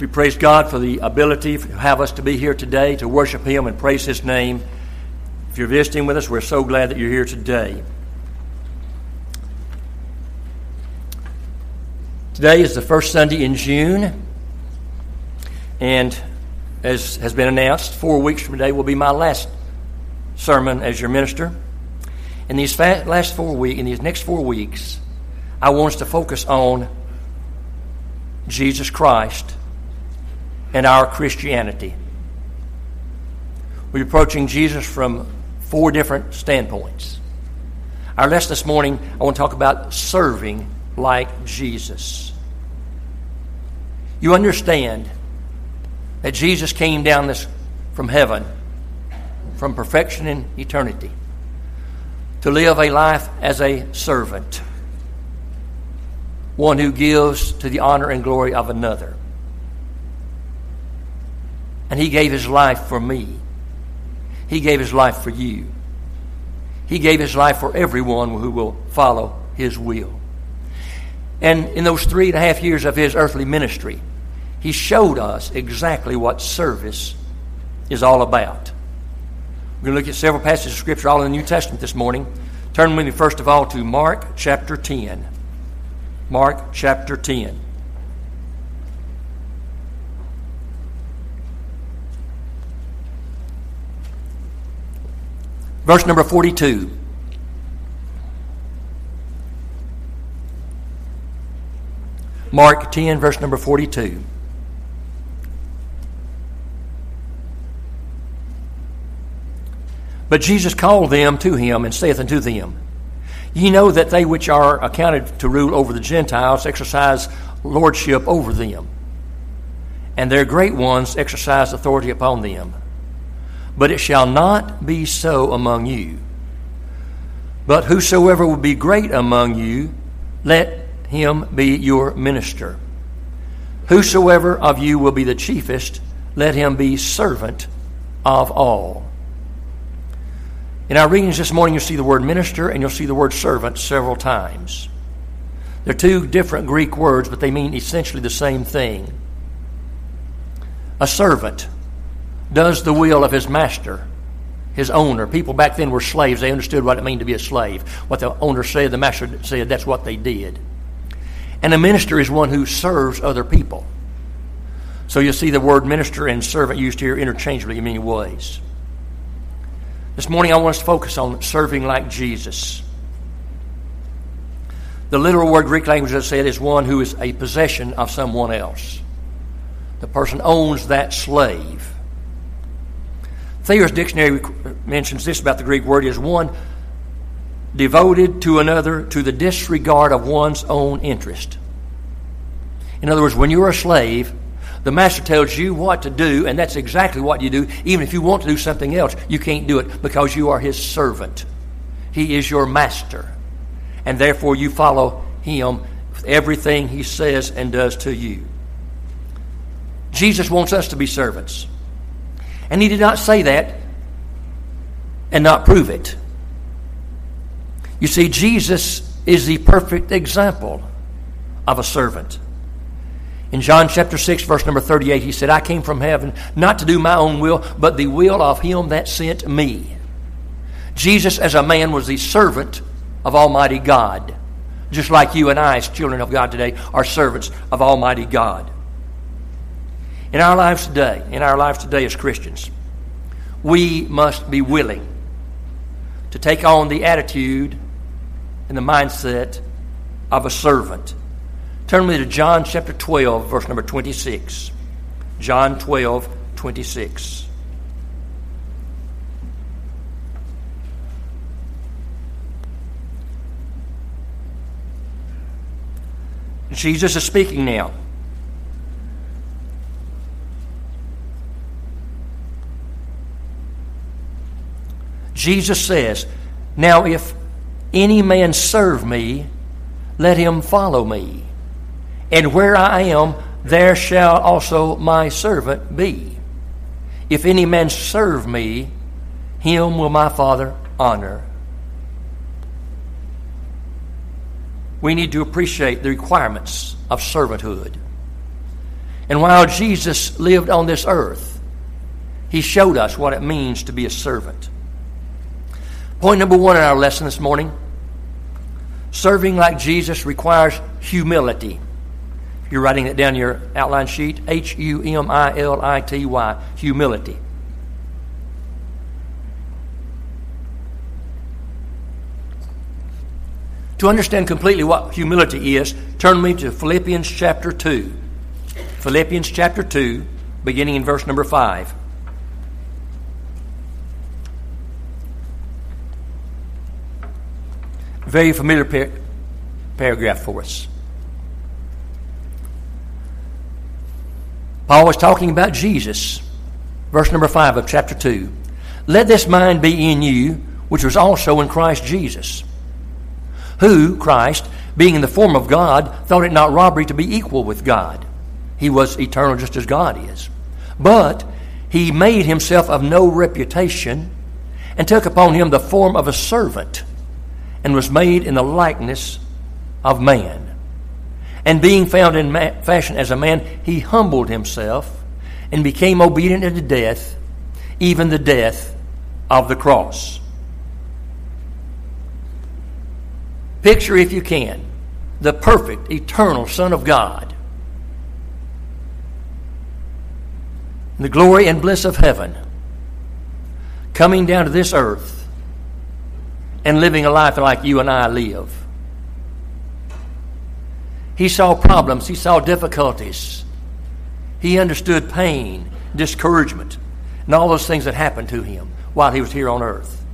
We praise God for the ability to have us to be here today to worship Him and praise His name. If you're visiting with us, we're so glad that you're here today. Today is the first Sunday in June, and as has been announced, four weeks from today will be my last sermon as your minister. In these last four weeks, in these next four weeks, I want us to focus on Jesus Christ and our Christianity. We're approaching Jesus from four different standpoints. Our lesson this morning, I want to talk about serving like Jesus. You understand that Jesus came down this from heaven, from perfection in eternity, to live a life as a servant, one who gives to the honor and glory of another. And he gave his life for me. He gave his life for you. He gave his life for everyone who will follow his will. And in those three and a half years of his earthly ministry, he showed us exactly what service is all about. We're going to look at several passages of Scripture, all in the New Testament this morning. Turn with me, first of all, to Mark chapter 10. Mark chapter 10. Verse number 42. Mark 10, verse number 42. But Jesus called them to him and saith unto them, Ye know that they which are accounted to rule over the Gentiles exercise lordship over them, and their great ones exercise authority upon them. But it shall not be so among you. But whosoever will be great among you, let him be your minister. Whosoever of you will be the chiefest, let him be servant of all. In our readings this morning, you'll see the word minister and you'll see the word servant several times. They're two different Greek words, but they mean essentially the same thing. A servant does the will of his master, his owner. People back then were slaves. They understood what it meant to be a slave. What the owner said, the master said, that's what they did. And a minister is one who serves other people. So you'll see the word minister and servant used here interchangeably in many ways. This morning I want us to focus on serving like Jesus. The literal word Greek language I said is one who is a possession of someone else. The person owns that slave. Thayer's dictionary mentions this about the Greek word is one devoted to another to the disregard of one's own interest. In other words, when you're a slave, the master tells you what to do, and that's exactly what you do. Even if you want to do something else, you can't do it because you are his servant. He is your master. And therefore, you follow him with everything he says and does to you. Jesus wants us to be servants. And he did not say that and not prove it. You see, Jesus is the perfect example of a servant. In John chapter 6, verse number 38, he said, I came from heaven not to do my own will, but the will of him that sent me. Jesus, as a man, was the servant of Almighty God, just like you and I, as children of God today, are servants of Almighty God. In our lives today, in our lives today as Christians, we must be willing to take on the attitude and the mindset of a servant. Turn me to John chapter 12, verse number 26. John 12, 26. Jesus is speaking now. Jesus says, Now if any man serve me, let him follow me. And where I am, there shall also my servant be. If any man serve me, him will my Father honor. We need to appreciate the requirements of servanthood. And while Jesus lived on this earth, he showed us what it means to be a servant. Point number one in our lesson this morning serving like Jesus requires humility. You're writing it down your outline sheet H U M I L I T Y, humility. To understand completely what humility is, turn me to Philippians chapter 2. Philippians chapter 2, beginning in verse number 5. Very familiar par- paragraph for us. Paul was talking about Jesus. Verse number 5 of chapter 2. Let this mind be in you, which was also in Christ Jesus who, Christ, being in the form of God, thought it not robbery to be equal with God. He was eternal just as God is. But he made himself of no reputation and took upon him the form of a servant and was made in the likeness of man. And being found in fashion as a man, he humbled himself and became obedient unto death, even the death of the cross. Picture, if you can, the perfect, eternal Son of God. The glory and bliss of heaven coming down to this earth and living a life like you and I live. He saw problems, he saw difficulties, he understood pain, discouragement, and all those things that happened to him while he was here on earth.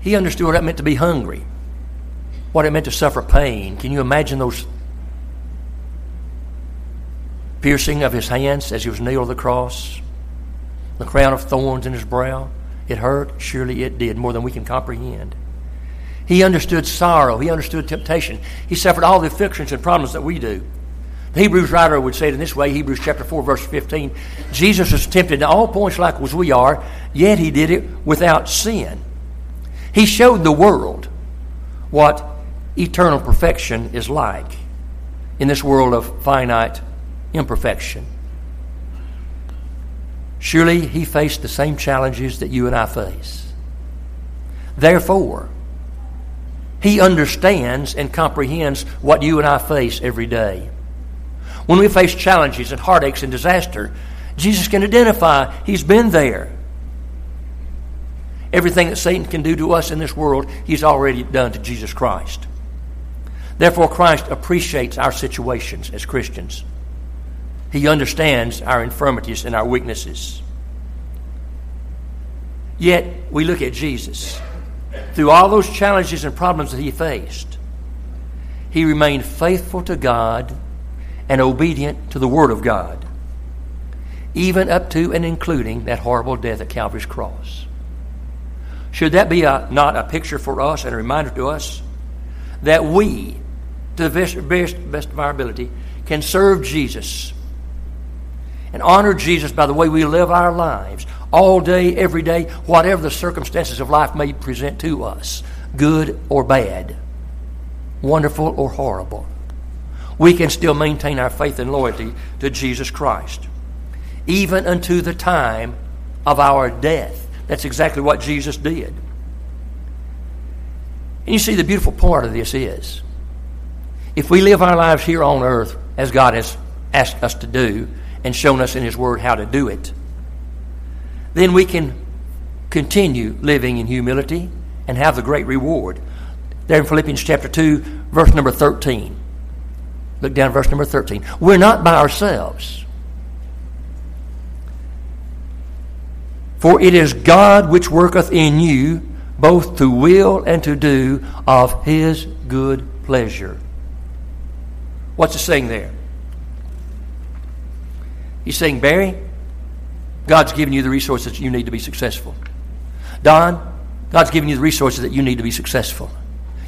He understood what it meant to be hungry, what it meant to suffer pain. Can you imagine those piercing of his hands as he was nailed to the cross? The crown of thorns in his brow? It hurt? Surely it did, more than we can comprehend. He understood sorrow. He understood temptation. He suffered all the afflictions and problems that we do. The Hebrews writer would say it in this way Hebrews chapter 4, verse 15. Jesus was tempted at all points like as we are, yet he did it without sin. He showed the world what eternal perfection is like in this world of finite imperfection. Surely he faced the same challenges that you and I face. Therefore, he understands and comprehends what you and I face every day. When we face challenges and heartaches and disaster, Jesus can identify he's been there. Everything that Satan can do to us in this world, he's already done to Jesus Christ. Therefore, Christ appreciates our situations as Christians. He understands our infirmities and our weaknesses. Yet, we look at Jesus. Through all those challenges and problems that he faced, he remained faithful to God and obedient to the Word of God, even up to and including that horrible death at Calvary's cross. Should that be a, not a picture for us and a reminder to us that we, to the best, best, best of our ability, can serve Jesus and honor Jesus by the way we live our lives all day, every day, whatever the circumstances of life may present to us, good or bad, wonderful or horrible. We can still maintain our faith and loyalty to Jesus Christ, even unto the time of our death. That's exactly what Jesus did. And you see, the beautiful part of this is if we live our lives here on earth as God has asked us to do and shown us in His Word how to do it, then we can continue living in humility and have the great reward. There in Philippians chapter 2, verse number 13. Look down verse number 13. We're not by ourselves. For it is God which worketh in you both to will and to do of his good pleasure. What's it saying there? He's saying, Barry, God's given you the resources you need to be successful. Don, God's given you the resources that you need to be successful.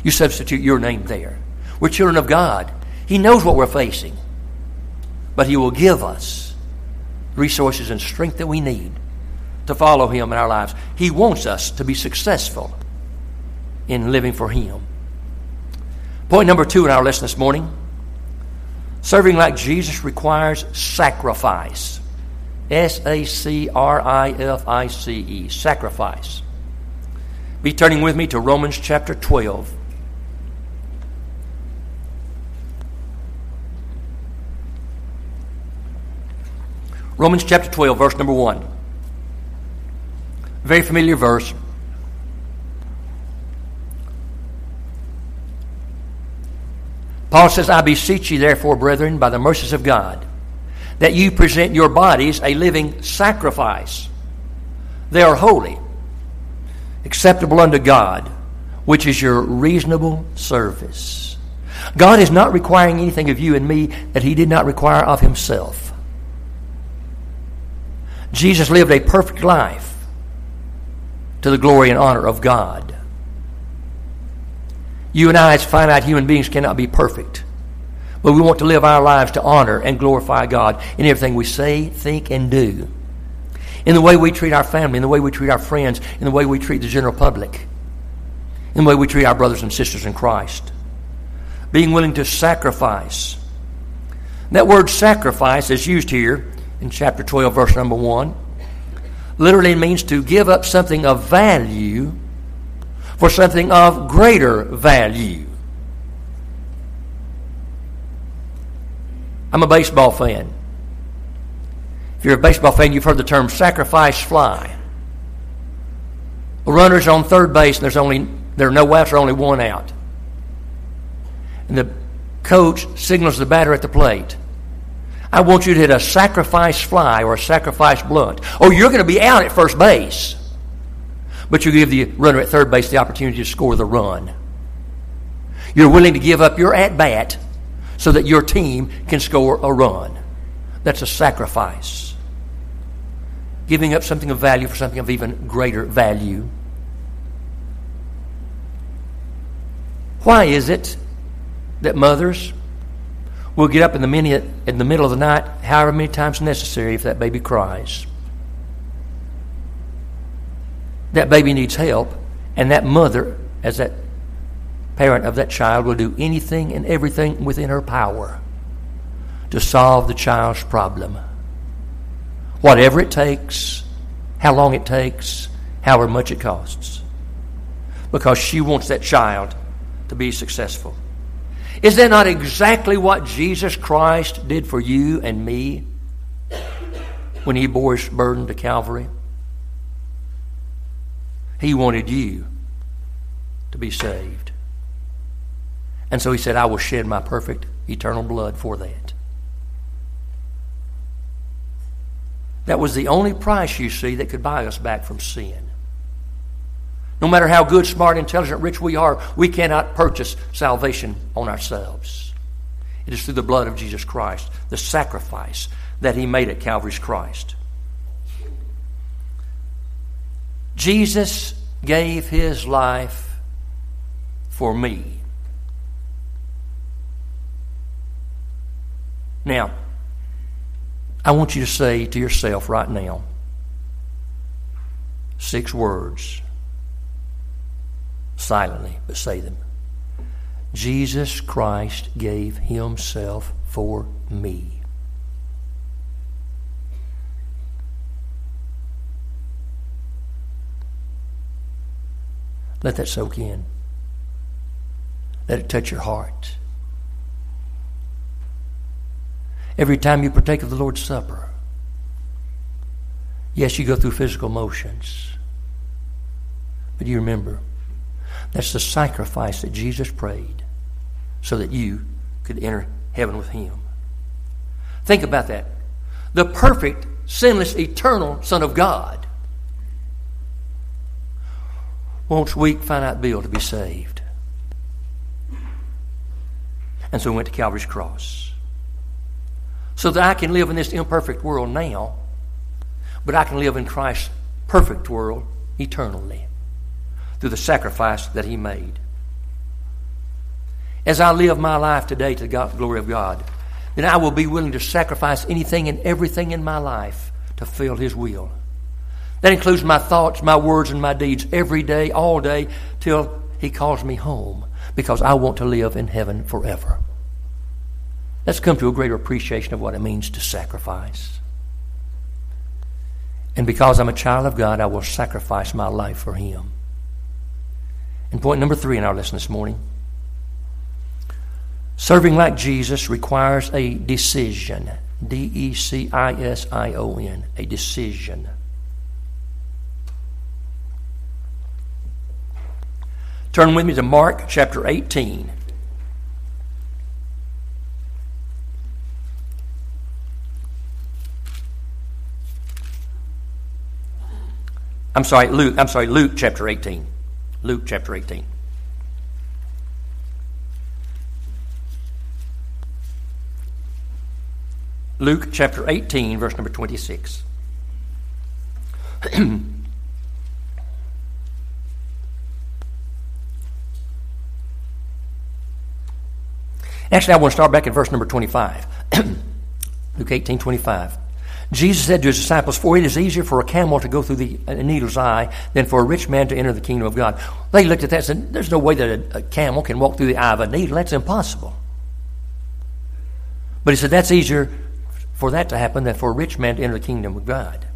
You substitute your name there. We're children of God. He knows what we're facing, but He will give us resources and strength that we need to follow Him in our lives. He wants us to be successful in living for Him. Point number two in our lesson this morning Serving like Jesus requires sacrifice. S A C R I F I C E. Sacrifice. Be turning with me to Romans chapter 12. Romans chapter 12, verse number 1. Very familiar verse. Paul says, I beseech you, therefore, brethren, by the mercies of God, that you present your bodies a living sacrifice. They are holy, acceptable unto God, which is your reasonable service. God is not requiring anything of you and me that He did not require of Himself. Jesus lived a perfect life to the glory and honor of God. You and I, as finite human beings, cannot be perfect. But we want to live our lives to honor and glorify God in everything we say, think, and do. In the way we treat our family, in the way we treat our friends, in the way we treat the general public, in the way we treat our brothers and sisters in Christ. Being willing to sacrifice. That word sacrifice is used here in chapter 12, verse number 1 literally means to give up something of value for something of greater value. I'm a baseball fan. If you're a baseball fan, you've heard the term sacrifice fly. A runner's on third base and there's only there are no outs or only one out. And the coach signals the batter at the plate. I want you to hit a sacrifice fly or a sacrifice bunt. Or oh, you're going to be out at first base. But you give the runner at third base the opportunity to score the run. You're willing to give up your at bat so that your team can score a run. That's a sacrifice. Giving up something of value for something of even greater value. Why is it that mothers We'll get up in the, minute, in the middle of the night, however many times necessary, if that baby cries. That baby needs help, and that mother, as that parent of that child, will do anything and everything within her power to solve the child's problem. Whatever it takes, how long it takes, however much it costs. Because she wants that child to be successful. Is that not exactly what Jesus Christ did for you and me when he bore his burden to Calvary? He wanted you to be saved. And so he said, I will shed my perfect eternal blood for that. That was the only price, you see, that could buy us back from sin. No matter how good, smart, intelligent, rich we are, we cannot purchase salvation on ourselves. It is through the blood of Jesus Christ, the sacrifice that He made at Calvary's Christ. Jesus gave His life for me. Now, I want you to say to yourself right now six words silently, but say them. Jesus Christ gave himself for me. Let that soak in. Let it touch your heart. Every time you partake of the Lord's Supper, yes, you go through physical motions, but you remember that's the sacrifice that Jesus prayed so that you could enter heaven with Him. Think about that. The perfect, sinless, eternal Son of God wants weak, finite Bill to be saved. And so he went to Calvary's cross. So that I can live in this imperfect world now, but I can live in Christ's perfect world eternally through the sacrifice that he made. As I live my life today to the glory of God, then I will be willing to sacrifice anything and everything in my life to fill his will. That includes my thoughts, my words, and my deeds every day, all day, till he calls me home, because I want to live in heaven forever. Let's come to a greater appreciation of what it means to sacrifice. And because I'm a child of God, I will sacrifice my life for Him. And point number three in our lesson this morning serving like Jesus requires a decision. D E C I S I O N, a decision. Turn with me to Mark chapter 18. I'm sorry, Luke, I'm sorry, Luke chapter 18. Luke chapter 18. Luke chapter 18, verse number 26. Actually, I want to start back at verse number 25. Luke 18, 25. Jesus said to his disciples, For it is easier for a camel to go through the needle's eye than for a rich man to enter the kingdom of God. They looked at that and said, There's no way that a, a camel can walk through the eye of a needle. That's impossible. But he said, That's easier for that to happen than for a rich man to enter the kingdom of God.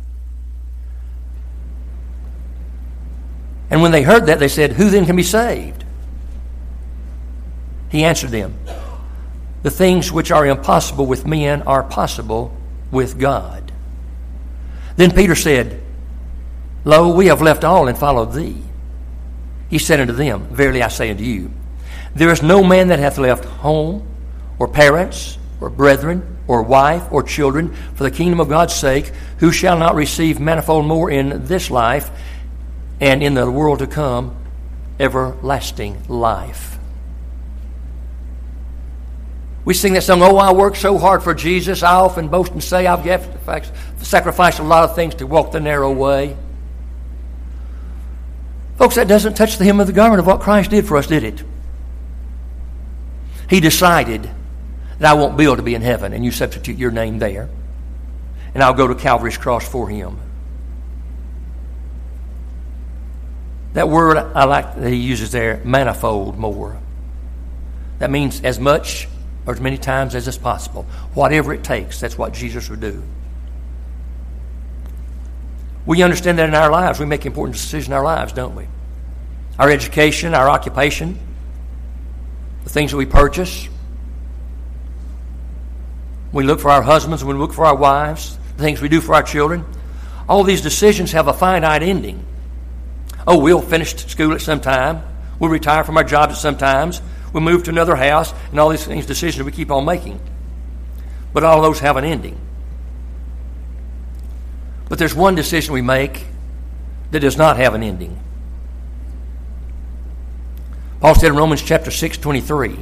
And when they heard that, they said, Who then can be saved? He answered them, The things which are impossible with men are possible with God. Then Peter said, Lo, we have left all and followed thee. He said unto them, Verily I say unto you, there is no man that hath left home, or parents, or brethren, or wife, or children, for the kingdom of God's sake, who shall not receive manifold more in this life, and in the world to come, everlasting life. We sing that song, Oh, I worked so hard for Jesus. I often boast and say I've sacrificed a lot of things to walk the narrow way. Folks, that doesn't touch the hem of the garment of what Christ did for us, did it? He decided that I won't Bill to be in heaven, and you substitute your name there. And I'll go to Calvary's cross for him. That word I like that he uses there, manifold more. That means as much or as many times as is possible. Whatever it takes, that's what Jesus would do. We understand that in our lives. We make important decisions in our lives, don't we? Our education, our occupation, the things that we purchase. We look for our husbands, we look for our wives, the things we do for our children. All these decisions have a finite ending. Oh, we'll finish school at some time. We'll retire from our jobs at some times we move to another house, and all these things, decisions we keep on making. But all those have an ending. But there's one decision we make that does not have an ending. Paul said in Romans chapter 6, 23,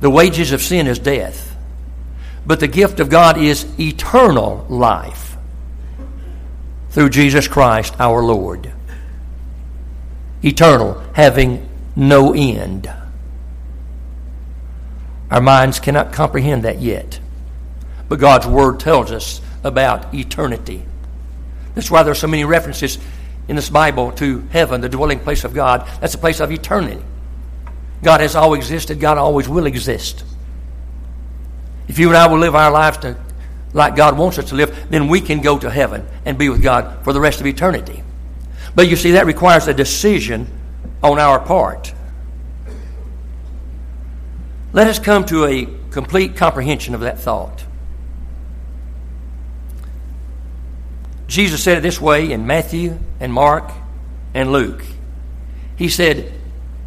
the wages of sin is death, but the gift of God is eternal life through Jesus Christ our Lord. Eternal, having no end. Our minds cannot comprehend that yet. But God's Word tells us about eternity. That's why there are so many references in this Bible to heaven, the dwelling place of God. That's a place of eternity. God has always existed, God always will exist. If you and I will live our lives to, like God wants us to live, then we can go to heaven and be with God for the rest of eternity. But you see, that requires a decision on our part. Let us come to a complete comprehension of that thought. Jesus said it this way in Matthew and Mark and Luke. He said,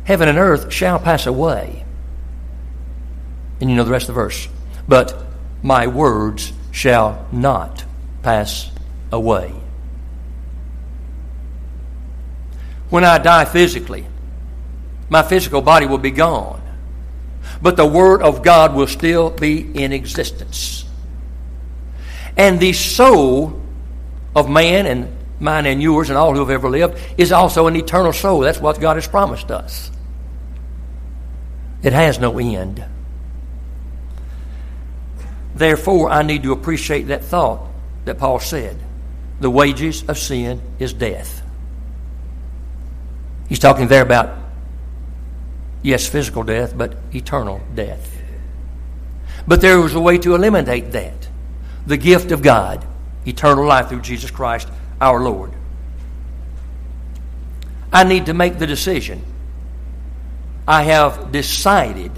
Heaven and earth shall pass away. And you know the rest of the verse. But my words shall not pass away. When I die physically, my physical body will be gone but the Word of God will still be in existence. And the soul of man and mine and yours and all who have ever lived is also an eternal soul. That's what God has promised us. It has no end. Therefore, I need to appreciate that thought that Paul said. The wages of sin is death. He's talking there about Yes, physical death, but eternal death. But there was a way to eliminate that the gift of God, eternal life through Jesus Christ our Lord. I need to make the decision. I have decided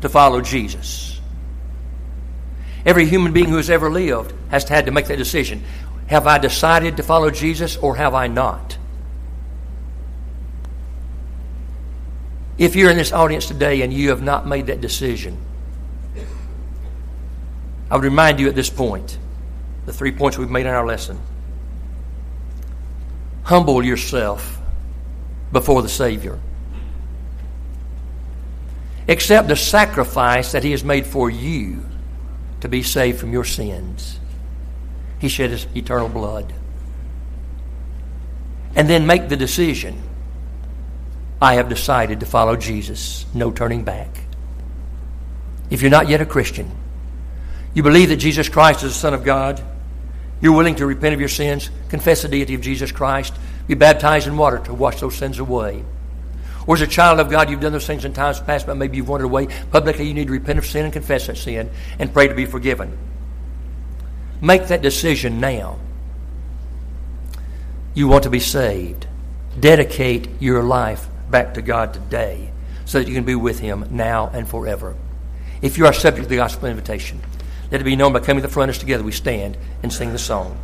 to follow Jesus. Every human being who has ever lived has had to make that decision. Have I decided to follow Jesus or have I not? If you're in this audience today and you have not made that decision, I would remind you at this point the three points we've made in our lesson. Humble yourself before the Savior. Accept the sacrifice that He has made for you to be saved from your sins. He shed His eternal blood. And then make the decision I have decided to follow Jesus. No turning back. If you're not yet a Christian, you believe that Jesus Christ is the Son of God, you're willing to repent of your sins, confess the deity of Jesus Christ, be baptized in water to wash those sins away. Or as a child of God, you've done those things in times past, but maybe you've wandered away. Publicly, you need to repent of sin and confess that sin and pray to be forgiven. Make that decision now. You want to be saved. Dedicate your life back to God today so that you can be with Him now and forever. If you are subject to the gospel invitation, let it be known by coming to the front us together we stand and sing the song.